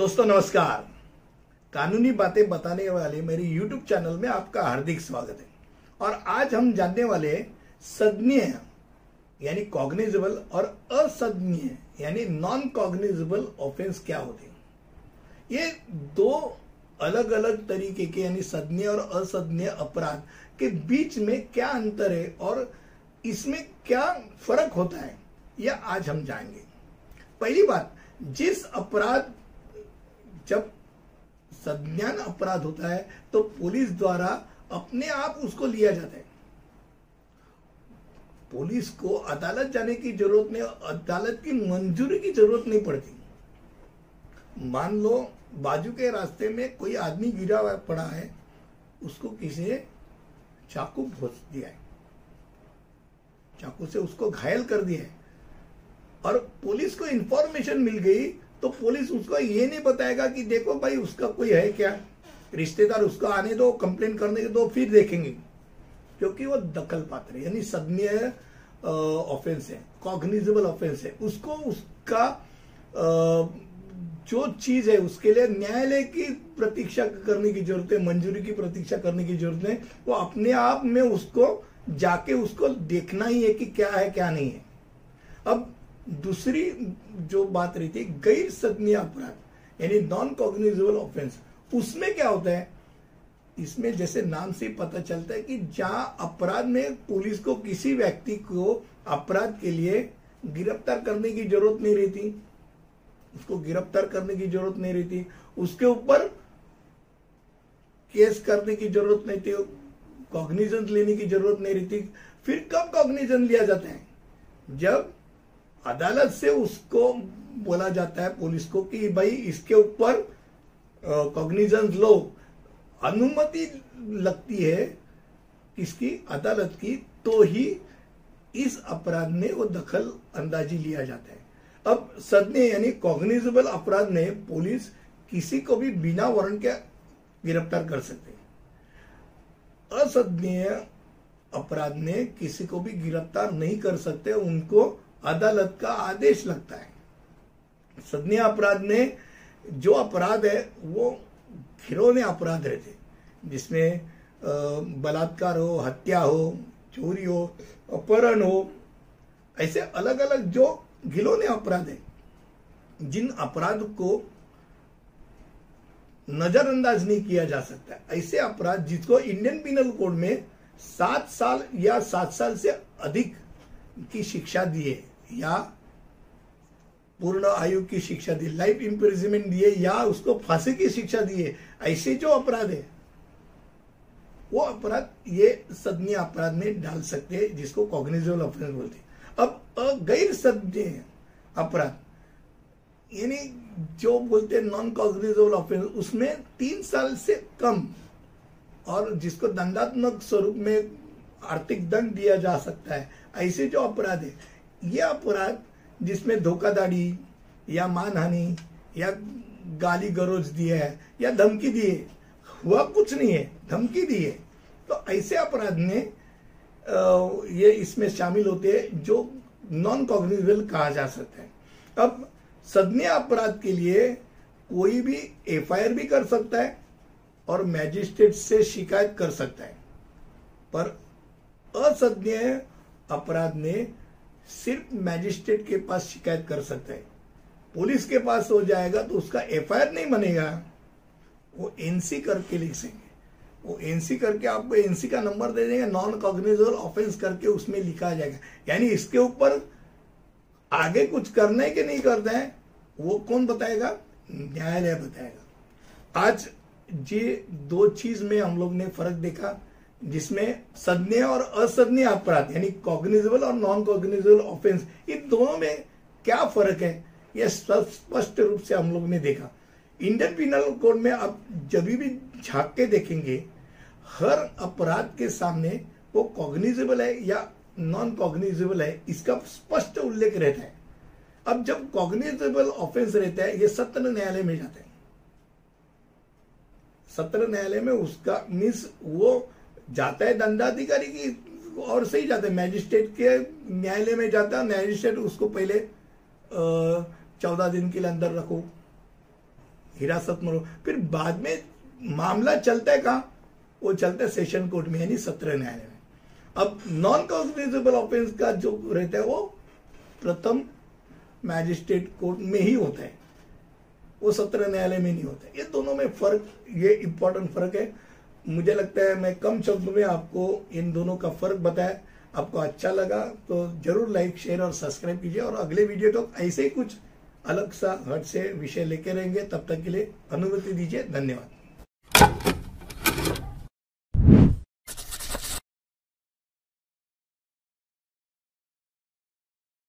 दोस्तों, नमस्कार। कानूनी बातें बताने वाले मेरे YouTube चैनल में आपका हार्दिक स्वागत है। और आज हम जानने वाले सदनीय यानी कॉग्निजेबल और असदनीय, यानी नॉन कॉग्निजेबल ऑफेंस क्या होते हैं? ये दो अलग अलग तरीके के, यानी सदनीय और असदनीय अपराध के बीच में क्या अंतर है और इसमें क्या फ़र्क होता है यह आज हम जाएँगे पहली बात, जिस अपराध जब संज्ञान अपराध होता है तो पुलिस द्वारा अपने आप उसको लिया जाता है। पुलिस को अदालत जाने की ज़रूरत नहीं, अदालत की मंजूरी की ज़रूरत नहीं पड़ती। मान लो, बाजू के रास्ते में कोई आदमी गिरा पड़ा है, उसको किसी ने चाकू भोज दिया है। चाकू से उसको घायल कर दिया है। और पुलिस को इंफॉर्मेशन मिल गई तो पुलिस उसको ये नहीं बताएगा कि देखो भाई उसका कोई है क्या? रिश्तेदार उसको आने दो कंप्लेन करने के दो फिर देखेंगे। क्योंकि वो दखल पात्र यानी सदनीय ऑफेंस है कॉग्निजेबल ऑफेंस है। उसको उसका आ, जो चीज़ है उसके लिए न्यायालय की प्रतीक्षा करने की ज़रूरत है मंजूरी की प्रतीक्षा करने की ज़रूरत है वो अपने आप में उसको जाके उसको देखना ही है कि क्या है क्या नहीं है। अब दूसरी जो बात रही थी, गैर सदनीय अपराध, यानी नॉन कॉग्निजेबल ऑफेंस उसमें क्या होता है? इसमें जैसे नाम से पता चलता है कि जहाँ अपराध में पुलिस को किसी व्यक्ति को अपराध के लिए गिरफ़्तार करने की ज़रूरत नहीं रहती, उसको गिरफ़्तार करने की ज़रूरत नहीं रहती, उसके ऊपर केस करने की ज़रूरत नहीं थी कॉग्निजेंस लेने की ज़रूरत नहीं रहती, फिर कब कॉग्निजेंस लिया जाता है? जब अदालत से उसको बोला जाता है पुलिस को कि भाई इसके ऊपर कॉग्निजेंस लो। अनुमति लगती है किसकी? अदालत की। तो ही इस अपराध में वो दखल अंदाजी लिया जाता है। अब सदने यानी कॉग्निजेबल अपराध में पुलिस किसी को भी बिना वारंट के गिरफ़्तार कर सकते असदनीय अपराध में किसी को भी गिरफ़्तार नहीं कर सकते। उनको अदालत का आदेश लगता है। सदनीय अपराध में जो अपराध है, वो घिरौने अपराध रहते जिसमें बलात्कार हो, हत्या हो, चोरी हो, अपहरण हो, ऐसे अलग अलग जो घिलौने अपराध है, जिन अपराध को नजरअंदाज नहीं किया जा सकता। ऐसे अपराध जिसको इंडियन पिनल कोड में सात साल या सात साल से अधिक की शिक्षा दिए या पूर्ण आयु की शिक्षा दी लाइफ इंप्रिजमेंट दिए, या उसको फांसी की शिक्षा दिए, ऐसे जो अपराध है, वो अपराध, ये सदनीय अपराध में डाल सकते हैं, जिसको कॉग्निजेबल ऑफेंस बोलते हैं। अब गैर सदनीय अपराध। यानी जो बोलते हैं नॉन कॉग्निजेबल ऑफेंस उसमें तीन साल से कम, और जिसको दंडात्मक स्वरूप में आर्थिक दंड दिया जा सकता है, ऐसे जो अपराध है ये अपराध जिसमें धोखाधड़ी या मानहानि या गाली गरोज दिए है या धमकी दिए हुआ कुछ नहीं है, धमकी दी है। तो ऐसे अपराध में ये इसमें शामिल होते हैं जो नॉन कॉग्निजेबल कहा जा सकता है। अब सदनीय अपराध के लिए कोई भी एफआईआर भी कर सकता है और मैजिस्ट्रेट से शिकायत कर सकता है। पर असदनीय अपराध में सिर्फ़ मैजिस्ट्रेट के पास शिकायत कर सकता है। पुलिस के पास हो जाएगा तो उसका एफआईआर नहीं बनेगा। वो एनसी करके लिख सेंगे वो एनसी करके आपको एनसी का नंबर दे देंगे नॉन कॉग्निजेबल ऑफेंस करके उसमें लिखा जाएगा। यानी इसके ऊपर आगे कुछ करने के नहीं करते हैं, वो कौन बताएगा? न्यायालय बताएगा। आज ये दो चीज़ में हम लोग ने फ़र्क देखा। जिसमें सदने और असदनीय अपराध यानी कॉग्निजेबल और नॉन कॉग्निजेबल ऑफेंस इन दोनों में क्या फ़र्क है? यह स्पष्ट रूप से हम लोग ने देखा। इंडियन पिनल कोड में आप जब भी झाँक के देखेंगे, हर अपराध के सामने वो कॉग्निजेबल है या नॉन कॉग्निजेबल है, इसका स्पष्ट उल्लेख रहता है। अब जब कॉग्निजेबल ऑफेंस रहता है, ये सत्र न्यायालय में जाता है। सत्र न्यायालय में उसका मीन्स वो जाता है दंडाधिकारी की, और सही जाता है। मैजिस्ट्रेट के न्यायालय में जाता है, मैजिस्ट्रेट उसको पहले चौदह दिन के लिए अंदर रखो। हिरासत में लो फिर बाद में मामला चलता है कहा? वो चलता है सेशन कोर्ट में, यानी सत्र न्यायालय में। अब नॉन कॉग्निजेबल ऑफेंस का जो रहता है, वो प्रथम मैजिस्ट्रेट कोर्ट में ही होता है। वो सत्र न्यायालय में नहीं होता ये दोनों में फ़र्क, ये इंपॉर्टेंट फ़र्क है। मुझे लगता है मैं कम शब्द में आपको इन दोनों का फ़र्क बताया। आपको अच्छा लगा तो ज़रूर लाइक शेयर और सब्सक्राइब कीजिए और अगले वीडियो तो ऐसे ही कुछ अलग सा हट से विषय लेके रहेंगे। तब तक के लिए अनुमति दीजिए, धन्यवाद।